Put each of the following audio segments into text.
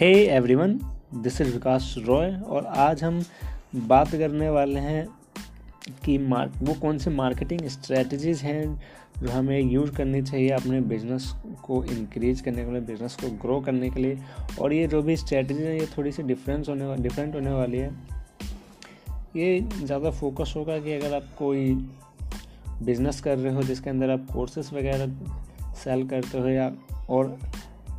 Hey everyone this is Vikas Roy और आज हम बात करने वाले हैं कि मार्क वो कौन से मार्केटिंग स्ट्रेटजीज़ हैं जो हमें यूज़ करनी चाहिए अपने बिज़नेस को इंक्रीज करने के लिए बिज़नेस को ग्रो करने के लिए। और ये जो भी स्ट्रेटजी है, ये थोड़ी सी डिफरेंस होने डिफरेंट होने वाली है। ये ज़्यादा फोकस होगा कि अगर आप कोई बिज़नेस कर रहे हो जिसके अंदर आप कोर्सेस वगैरह सेल करते हो या, और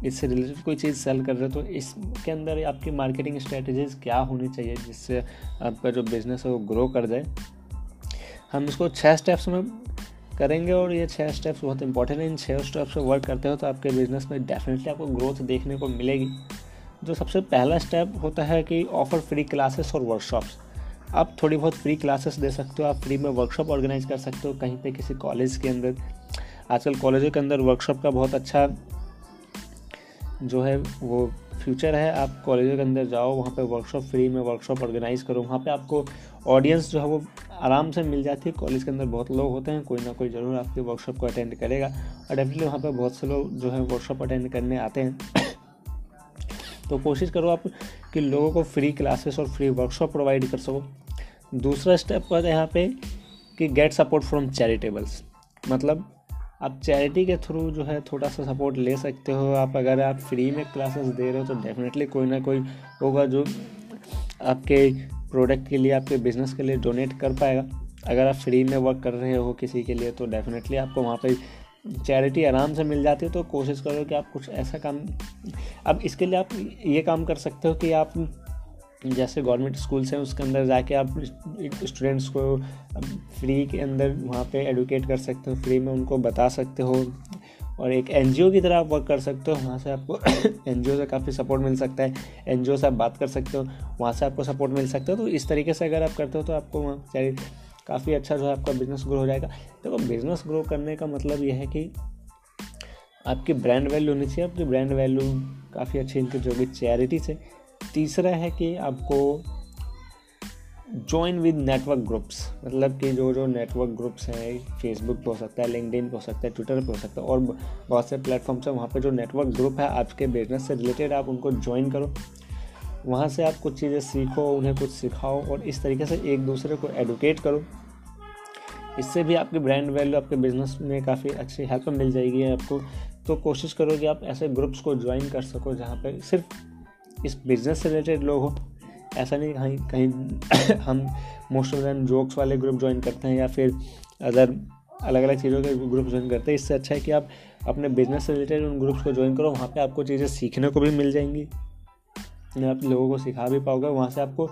इससे रिलेटेड कोई चीज़ सेल कर रहे हो तो इसके अंदर आपकी मार्केटिंग स्ट्रेटजीज क्या होनी चाहिए जिससे आपका जो बिज़नेस है वो ग्रो कर जाए? हम इसको छः स्टेप्स में करेंगे और ये छः स्टेप्स बहुत इंपॉर्टेंट है। इन छः स्टेप्स पर वर्क करते हो तो आपके बिज़नेस में डेफिनेटली आपको ग्रोथ देखने को मिलेगी। जो सबसे पहला स्टेप होता है कि ऑफ़र फ्री क्लासेस और वर्कशॉप्स आप थोड़ी बहुत फ्री क्लासेस दे सकते हो, आप फ्री में वर्कशॉप ऑर्गेनाइज कर सकते हो कहीं पे किसी कॉलेज के अंदर। आजकल कॉलेजों के अंदर वर्कशॉप का बहुत अच्छा जो है वो फ्यूचर है। आप कॉलेजों के अंदर जाओ, वहाँ पे वर्कशॉप फ्री में वर्कशॉप ऑर्गेनाइज करो। वहाँ पे आपको ऑडियंस जो है वो आराम से मिल जाती है। कॉलेज के अंदर बहुत लोग होते हैं, कोई ना कोई ज़रूर आपके वर्कशॉप को अटेंड करेगा। और डेफिनेटली वहाँ पर बहुत से लोग जो है वर्कशॉप अटेंड करने आते हैं। तो कोशिश करो आप कि लोगों को फ्री क्लासेस और फ्री वर्कशॉप प्रोवाइड कर सको। दूसरा स्टेप है यहाँ पे कि गेट सपोर्ट फ्रॉम चैरिटेबल्स मतलब आप चैरिटी के थ्रू जो है थोड़ा सा सपोर्ट ले सकते हो। आप अगर आप फ्री में क्लासेस दे रहे हो तो डेफिनेटली कोई ना कोई होगा जो आपके प्रोडक्ट के लिए, आपके बिज़नेस के लिए डोनेट कर पाएगा। अगर आप फ्री में वर्क कर रहे हो किसी के लिए तो डेफिनेटली आपको वहाँ पर चैरिटी आराम से मिल जाती है। तो कोशिश करो कि आप कुछ ऐसा काम, अब इसके लिए आप ये काम कर सकते हो कि आप जैसे गवर्नमेंट स्कूल्स हैं, उसके अंदर जाके आप स्टूडेंट्स को फ्री के अंदर वहाँ पे एडुकेट कर सकते हो, फ्री में उनको बता सकते हो और एक एनजीओ की तरह आप वर्क कर सकते हो, वहाँ से आपको एनजीओ से काफ़ी सपोर्ट मिल सकता है एनजीओ से आप बात कर सकते हो, वहाँ से आपको सपोर्ट मिल सकता है। तो इस तरीके से अगर आप करते हो तो आपको वहाँ काफ़ी अच्छा जो है आपका बिज़नेस ग्रो हो जाएगा। देखो तो बिज़नेस ग्रो करने का मतलब यह है कि आपकी ब्रांड वैल्यू होनी चाहिए, आपकी ब्रांड वैल्यू काफ़ी अच्छी, इनकी जो भी चैरिटी है तीसरा है कि आपको ज्वाइन विद नेटवर्क ग्रुप्स मतलब कि जो जो नेटवर्क ग्रुप्स हैं फेसबुक पे हो सकता है लिंकडिन पे हो सकता है ट्विटर पे हो सकता है, और बहुत से प्लेटफॉर्म्स हैं, वहाँ पे जो नेटवर्क ग्रुप है, आपके बिज़नेस से रिलेटेड आप उनको ज्वाइन करो। वहाँ से आप कुछ चीज़ें सीखो, उन्हें कुछ सिखाओ, और इस तरीके से एक दूसरे को एडुकेट करो। इससे भी आपकी ब्रांड वैल्यू आपके बिज़नेस में काफ़ी अच्छी हेल्प मिल जाएगी आपको। तो कोशिश करो कि आप ऐसे ग्रुप्स को ज्वाइन कर सको जहाँ पर सिर्फ़ इस बिज़नेस से रिलेटेड लोग हो। ऐसा नहीं कहीं कहीं हम मोस्ट ऑफ़ जोक्स वाले ग्रुप ज्वाइन करते हैं या फिर अदर अलग अलग चीज़ों के ग्रुप ज्वाइन करते हैं। इससे अच्छा है कि आप अपने बिज़नेस से रिलेटेड उन ग्रुप्स को ज्वाइन करो, वहाँ पे आपको चीज़ें सीखने को भी मिल जाएँगी। आप लोगों को सिखा भी पाओगे वहाँ से आपको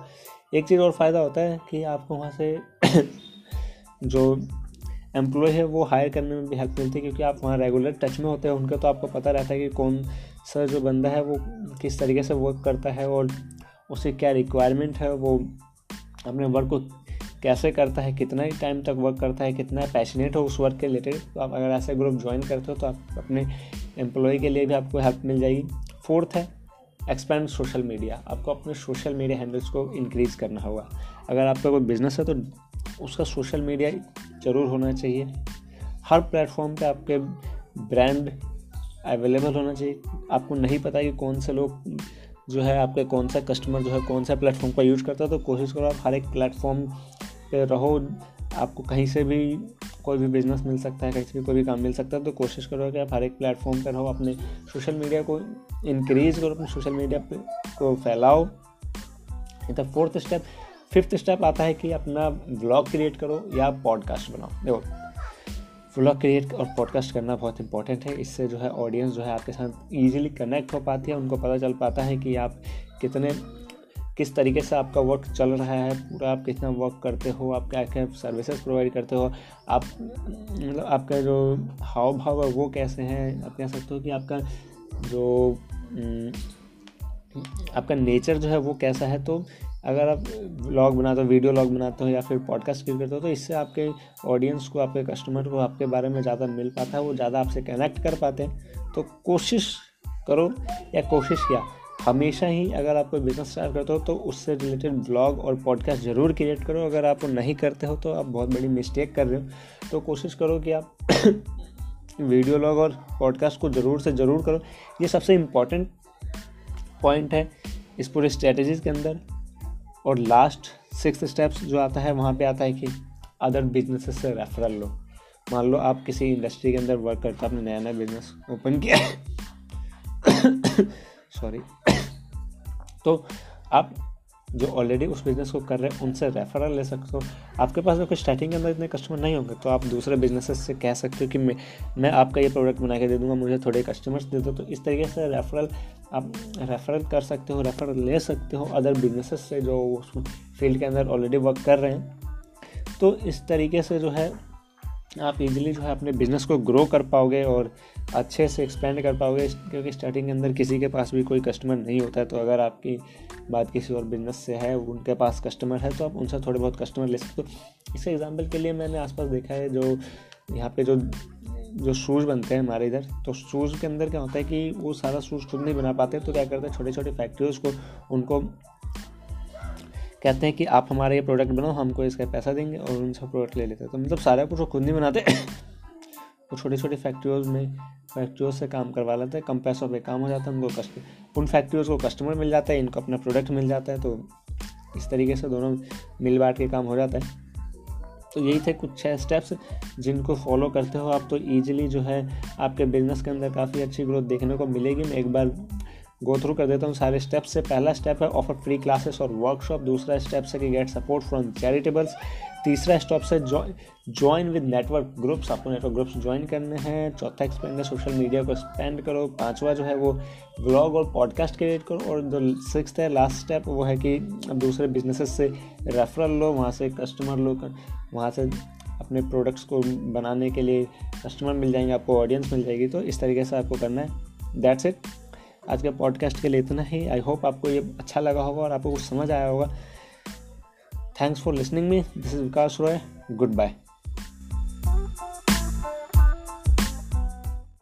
एक चीज़ और फ़ायदा होता है कि आपको वहाँ से जो एम्प्लॉय है वो हायर करने में भी हेल्प मिलती है, क्योंकि आप वहाँ रेगुलर टच में होते हैं, उनका तो आपको पता रहता है कि कौन सा जो बंदा है वो किस तरीके से वर्क करता है और उसे क्या रिक्वायरमेंट है, वो अपने वर्क को कैसे करता है, कितना ही टाइम तक वर्क करता है, कितना पैशनेट हो उस वर्क के रिलेटेड तो आप अगर ऐसे ग्रुप ज्वाइन करते हो तो आप अपने एम्प्लॉय के लिए भी आपको हेल्प मिल जाएगी। फोर्थ है एक्सपेंड सोशल मीडिया आपको अपने सोशल मीडिया हैंडल्स को इंक्रीज़ करना होगा। अगर आपका कोई बिज़नेस है तो उसका सोशल मीडिया ज़रूर होना चाहिए। हर प्लेटफॉर्म पे आपके ब्रांड अवेलेबल होना चाहिए। आपको नहीं पता कि कौन से लोग जो है आपके कौन सा कस्टमर जो है कौन सा प्लेटफॉर्म का यूज़ करता है तो कोशिश करो आप हर एक प्लेटफॉर्म पे रहो। आपको कहीं से भी कोई भी बिज़नेस मिल सकता है, कहीं से भी कोई भी काम मिल सकता है तो कोशिश करो कि आप हर एक प्लेटफॉर्म पर रहो, अपने सोशल मीडिया को इंक्रीज करो, अपने सोशल मीडिया को फैलाओ। तो फोर्थ स्टेप फिफ्थ स्टेप आता है कि अपना ब्लॉग क्रिएट करो या पॉडकास्ट बनाओ। देखो व्लॉग क्रिएट और पॉडकास्ट करना बहुत इंपॉर्टेंट है। इससे जो है ऑडियंस जो है आपके साथ ईजिली कनेक्ट हो पाती है। उनको पता चल पाता है कि आप कितने, किस तरीके से आपका वर्क चल रहा है। पूरा आप कितना वर्क करते हो, आप क्या क्या सर्विसेज़ प्रोवाइड करते हो। आप मतलब आपका जो हाव भाव है वो कैसे हैं? आप कह सकते हो कि आपका जो आपका नेचर जो है वो कैसा है? तो अगर आप ब्लॉग बनाते हो वीडियो लॉग बनाते हो या फिर पॉडकास्ट क्रिएट करते हो तो इससे आपके ऑडियंस को, आपके कस्टमर को आपके बारे में ज़्यादा मिल पाता है, वो ज़्यादा आपसे कनेक्ट कर पाते हैं। तो कोशिश करो या कोशिश किया। हमेशा ही अगर आप कोई बिज़नेस स्टार्ट करते हो तो उससे रिलेटेड ब्लॉग और पॉडकास्ट ज़रूर क्रिएट करो। अगर आप नहीं करते हो तो आप बहुत बड़ी मिस्टेक कर रहे हो। तो कोशिश करो कि आप वीडियो लॉग और पॉडकास्ट को ज़रूर से ज़रूर करो। ये सबसे इंपॉर्टेंट पॉइंट है इस पूरे स्ट्रेटजीज़ के अंदर। और लास्ट सिक्स स्टेप्स जो आता है, वहाँ पे आता है कि अदर बिज़नेस से रेफरल लो। मान लो आप किसी इंडस्ट्री के अंदर वर्क करते हो, आपने नया नया बिज़नेस ओपन किया सॉरी तो आप जो ऑलरेडी उस बिज़नेस को कर रहे हैं, उनसे रेफरल ले सकते हो। आपके पास अगर स्टार्टिंग के अंदर इतने कस्टमर नहीं होंगे तो आप दूसरे बिजनेसेस से कह सकते हो कि मैं मैं आपका ये प्रोडक्ट बना के दे दूँगा, मुझे थोड़े कस्टमर्स दे दो। तो इस तरीके से रेफरल आप रेफरल कर सकते हो रेफरल ले सकते हो अदर बिजनेसेस से जो उस फ़ील्ड के अंदर ऑलरेडी वर्क कर रहे हैं। तो इस तरीके से जो है, आप इजीली जो है अपने बिज़नेस को ग्रो कर पाओगे और अच्छे से एक्सपेंड कर पाओगे। क्योंकि स्टार्टिंग के अंदर किसी के पास भी कोई कस्टमर नहीं होता है तो अगर आपकी बात किसी और बिज़नेस से है, उनके पास कस्टमर है तो आप उनसे थोड़े बहुत कस्टमर ले सकते हो। इस एग्ज़ाम्पल के लिए मैंने आसपास देखा है जो, यहाँ पे जो जो शूज़ बनते हैं हमारे इधर तो शूज़ के अंदर क्या होता है कि वो सारा शूज़ खुद नहीं बना पाते तो क्या करते हैं छोटे छोटे फैक्ट्रीज को, उनको कहते हैं कि आप हमारा ये प्रोडक्ट बनाओ, हमको इसका पैसा देंगे और उनसे प्रोडक्ट ले लेते हैं। तो मतलब सारा कुछ खुद नहीं बनाते। वो छोटे छोटे फैक्ट्रियों में फैक्ट्रियों से काम करवा लेते हैं, कम पैसों पे काम हो जाता है, उनको कस्ट उन फैक्ट्रियों को कस्टमर मिल जाता है, इनको अपना प्रोडक्ट मिल जाता है तो इस तरीके से दोनों मिल बांट के काम हो जाता है। तो यही थे कुछ छः स्टेप्स जिनको फॉलो करते हो आप तो ईजिली जो है आपके बिज़नेस के अंदर काफ़ी अच्छी ग्रोथ देखने को मिलेगी। मैं एक बार गो थ्रू कर देता हूँ सारे स्टेप्स से। पहला स्टेप है ऑफ़र फ्री क्लासेस और वर्कशॉप दूसरा स्टेप है कि गेट सपोर्ट फ्रॉम चैरिटेबल्स तीसरा स्टेप है ज्वाइन विद नेटवर्क ग्रुप्स आपको नेटवर्क ग्रुप्स ज्वाइन करने हैं। चौथा एक्सपेंड है सोशल मीडिया को स्पेंड करो। पांचवा जो है वो ब्लॉग और पॉडकास्ट क्रिएट करो। और जो सिक्स है लास्ट स्टेप वो है कि अब दूसरे बिजनेसेस से रेफरल लो। वहाँ से कस्टमर लो वहाँ से अपने प्रोडक्ट्स को बनाने के लिए कस्टमर मिल जाएँगे, आपको ऑडियंस मिल जाएगी। तो इस तरीके से आपको करना है। दैट्स इट आज के पॉडकास्ट के लिए इतना ही। आई होप आपको ये अच्छा लगा होगा और आपको कुछ समझ आया होगा। Thanks for listening me this is Vikas Roy goodbye